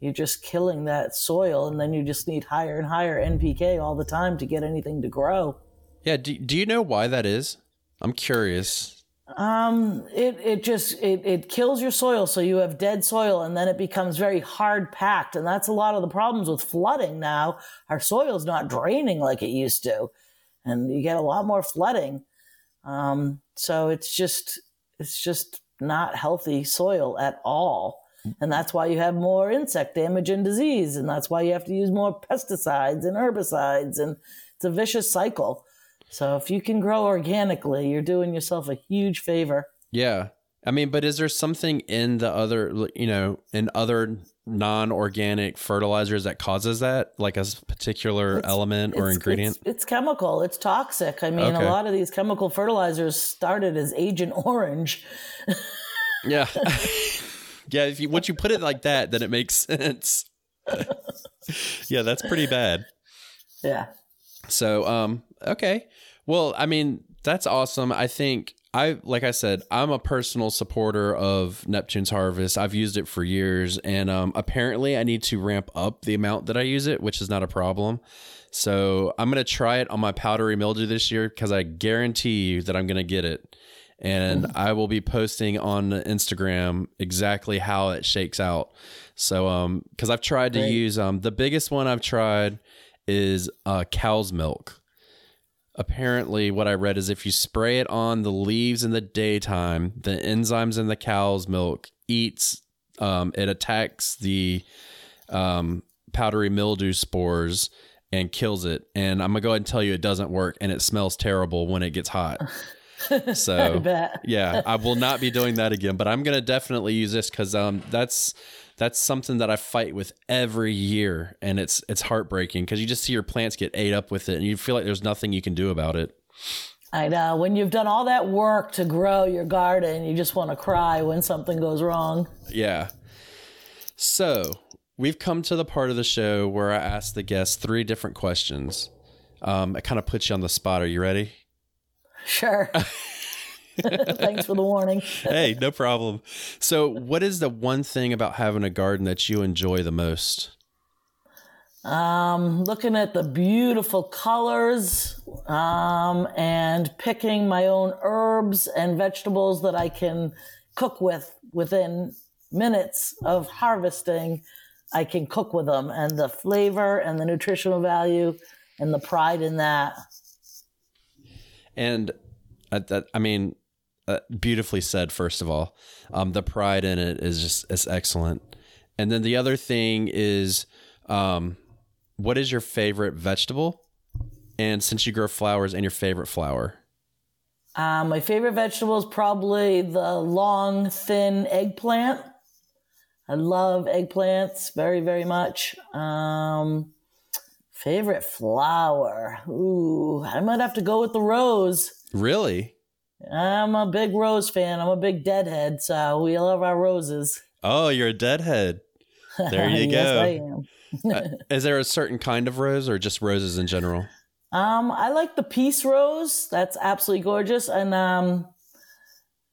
you're just killing that soil, and then you just need higher and higher NPK all the time to get anything to grow. yeah, do, do you know why that is? I'm curious. Um, it it just it it kills your soil, so you have dead soil, and then it becomes very hard packed, and that's a lot of the problems with flooding now. Our soil's not draining like it used to, and you get a lot more flooding. Um, so it's just it's just not healthy soil at all, and that's why you have more insect damage and disease, and that's why you have to use more pesticides and herbicides, and it's a vicious cycle. So if you can grow organically, you're doing yourself a huge favor. Yeah, I mean, but is there something in the other, you know, in other non-organic fertilizers that causes that, like a particular element or ingredient? It's, it's chemical. It's toxic. I mean, Okay. a lot of these chemical fertilizers started as Agent Orange. Yeah. yeah, if you once you put it like that, then it makes sense. yeah, that's pretty bad. Yeah. So, um, okay. Well, I mean, that's awesome. I think I, like I said, I'm a personal supporter of Neptune's Harvest. I've used it for years, and um, apparently, I need to ramp up the amount that I use it, which is not a problem. So, I'm gonna try it on my powdery mildew this year because I guarantee you that I'm gonna get it, and I will be posting on Instagram exactly how it shakes out. So, um, because I've tried to Great. use um, the biggest one I've tried is uh, cow's milk apparently what I read is if you spray it on the leaves in the daytime, the enzymes in the cow's milk eats um, it attacks the um, powdery mildew spores and kills it. And I'm gonna go ahead and tell you it doesn't work and it smells terrible when it gets hot. So I yeah, I will not be doing that again, but I'm gonna definitely use this because um that's that's something that I fight with every year, and it's it's heartbreaking because you just see your plants get ate up with it, and you feel like there's nothing you can do about it. I know. When you've done all that work to grow your garden, you just want to cry when something goes wrong. Yeah. So we've come to the part of the show where I ask the guests three different questions. Um, it kind of puts you on the spot. Are you ready? Sure. Thanks for the warning. hey, no problem. So, what is the one thing about having a garden that you enjoy the most? Um, looking at the beautiful colors um, and picking my own herbs and vegetables that I can cook with within minutes of harvesting. I can cook with them, and the flavor and the nutritional value and the pride in that. And uh, that, I mean, uh, beautifully said. First of all, um, the pride in it is just is excellent. And then the other thing is, um, what is your favorite vegetable? And since you grow flowers, and your favorite flower? Um, my favorite vegetable is probably the long, thin eggplant. I love eggplants very, very much. Um, favorite flower? Ooh, I might have to go with the rose. Really? I'm a big rose fan. I'm a big deadhead, so we love our roses. Oh, you're a deadhead. There you yes, go. I am. Uh, is there a certain kind of rose, or just roses in general? Um, I like the peace rose. That's absolutely gorgeous. And um,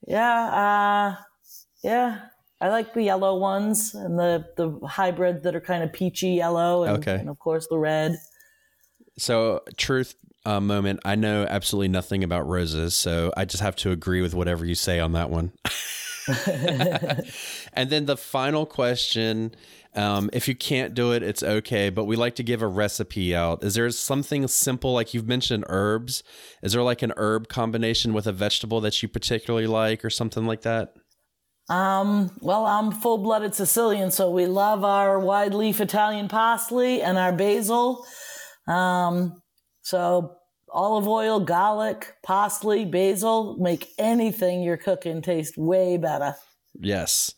yeah, uh, yeah, I like the yellow ones and the the hybrid that are kind of peachy yellow, and, Okay. and of course the red. So, truth uh, moment. I know absolutely nothing about roses, so I just have to agree with whatever you say on that one. and then the final question um, if you can't do it, it's okay, but we like to give a recipe out. Is there something simple, like you've mentioned herbs? Is there like an herb combination with a vegetable that you particularly like or something like that? Um, well, I'm full blooded Sicilian, so we love our wide leaf Italian parsley and our basil. Um, so olive oil, garlic, parsley, basil make anything you're cooking taste way better. Yes.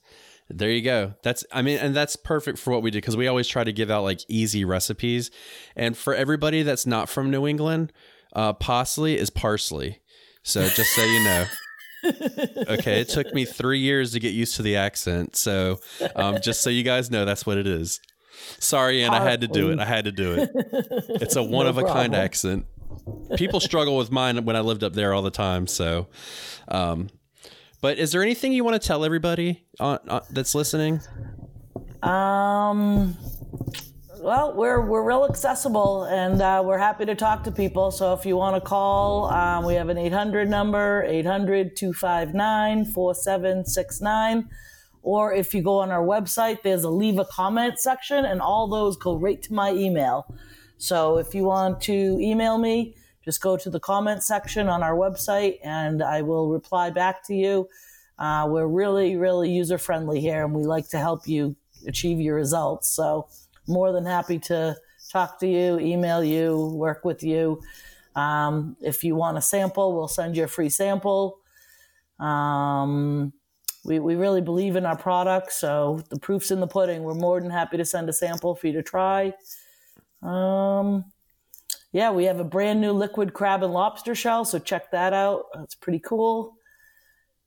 There you go. That's I mean, and that's perfect for what we do because we always try to give out like easy recipes. And for everybody that's not from New England, uh, parsley is parsley. So just so you know. okay, it took me three years to get used to the accent. So um, just so you guys know, that's what it is. Sorry, and I had to do it. I had to do it. It's a one of a kind accent. People struggle with mine when I lived up there all the time. So, um, but is there anything you want to tell everybody on, on, that's listening? Um, well, we're we're real accessible, and uh, we're happy to talk to people. So if you want to call, um, we have an 800 number, 800-259-4769. Or if you go on our website, there's a leave a comment section, and all those go right to my email. So if you want to email me, just go to the comment section on our website, and I will reply back to you. Uh, we're really, really user friendly here, and we like to help you achieve your results. So, more than happy to talk to you, email you, work with you. Um, if you want a sample, we'll send you a free sample. Um, we, we really believe in our product, so the proof's in the pudding. We're more than happy to send a sample for you to try. Um, yeah, we have a brand new liquid crab and lobster shell, so check that out. That's pretty cool.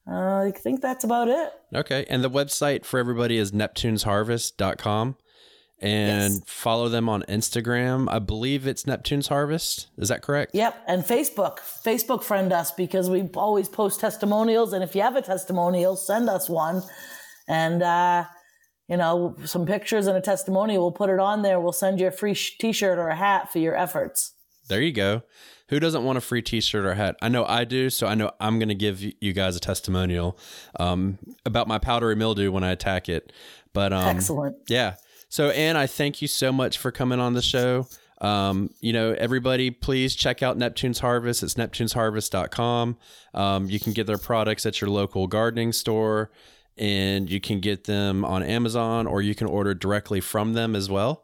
Uh, I think that's about it. Okay. And the website for everybody is neptunesharvest.com. And Yes. follow them on Instagram. I believe it's Neptune's Harvest. Is that correct? Yep, and Facebook. Facebook friend us because we always post testimonials. And if you have a testimonial, send us one. And, uh, you know, some pictures and a testimonial. We'll put it on there. We'll send you a free sh- t shirt or a hat for your efforts. There you go. Who doesn't want a free T-shirt or hat? I know I do, so I know I'm going to give you guys a testimonial um, about my powdery mildew when I attack it. But um, Excellent. yeah. So Anne, I thank you so much for coming on the show. Um, you know, everybody, please check out Neptune's Harvest. It's neptunesharvest.com. Um, you can get their products at your local gardening store, and you can get them on Amazon, or you can order directly from them as well.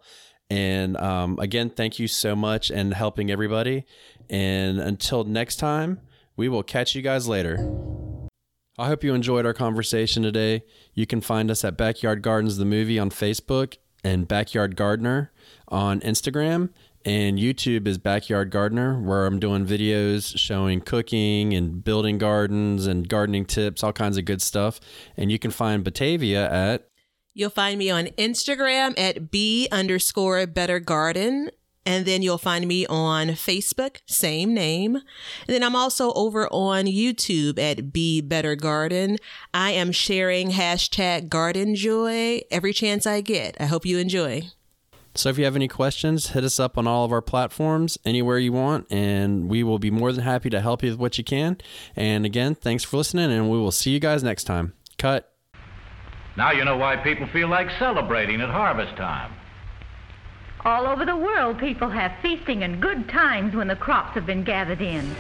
And um, again, thank you so much and helping everybody. And until next time, we will catch you guys later. I hope you enjoyed our conversation today. You can find us at Backyard Gardens the Movie on Facebook and Backyard Gardener on Instagram. And YouTube is Backyard Gardener, where I'm doing videos showing cooking and building gardens and gardening tips, all kinds of good stuff. And you can find Batavia at You'll find me on Instagram at B underscore better garden. And then you'll find me on Facebook, same name. And then I'm also over on YouTube at Be Better Garden. I am sharing hashtag garden joy every chance I get. I hope you enjoy. So if you have any questions, hit us up on all of our platforms, anywhere you want, and we will be more than happy to help you with what you can. And again, thanks for listening, and we will see you guys next time. Cut. Now you know why people feel like celebrating at harvest time. All over the world, people have feasting and good times when the crops have been gathered in.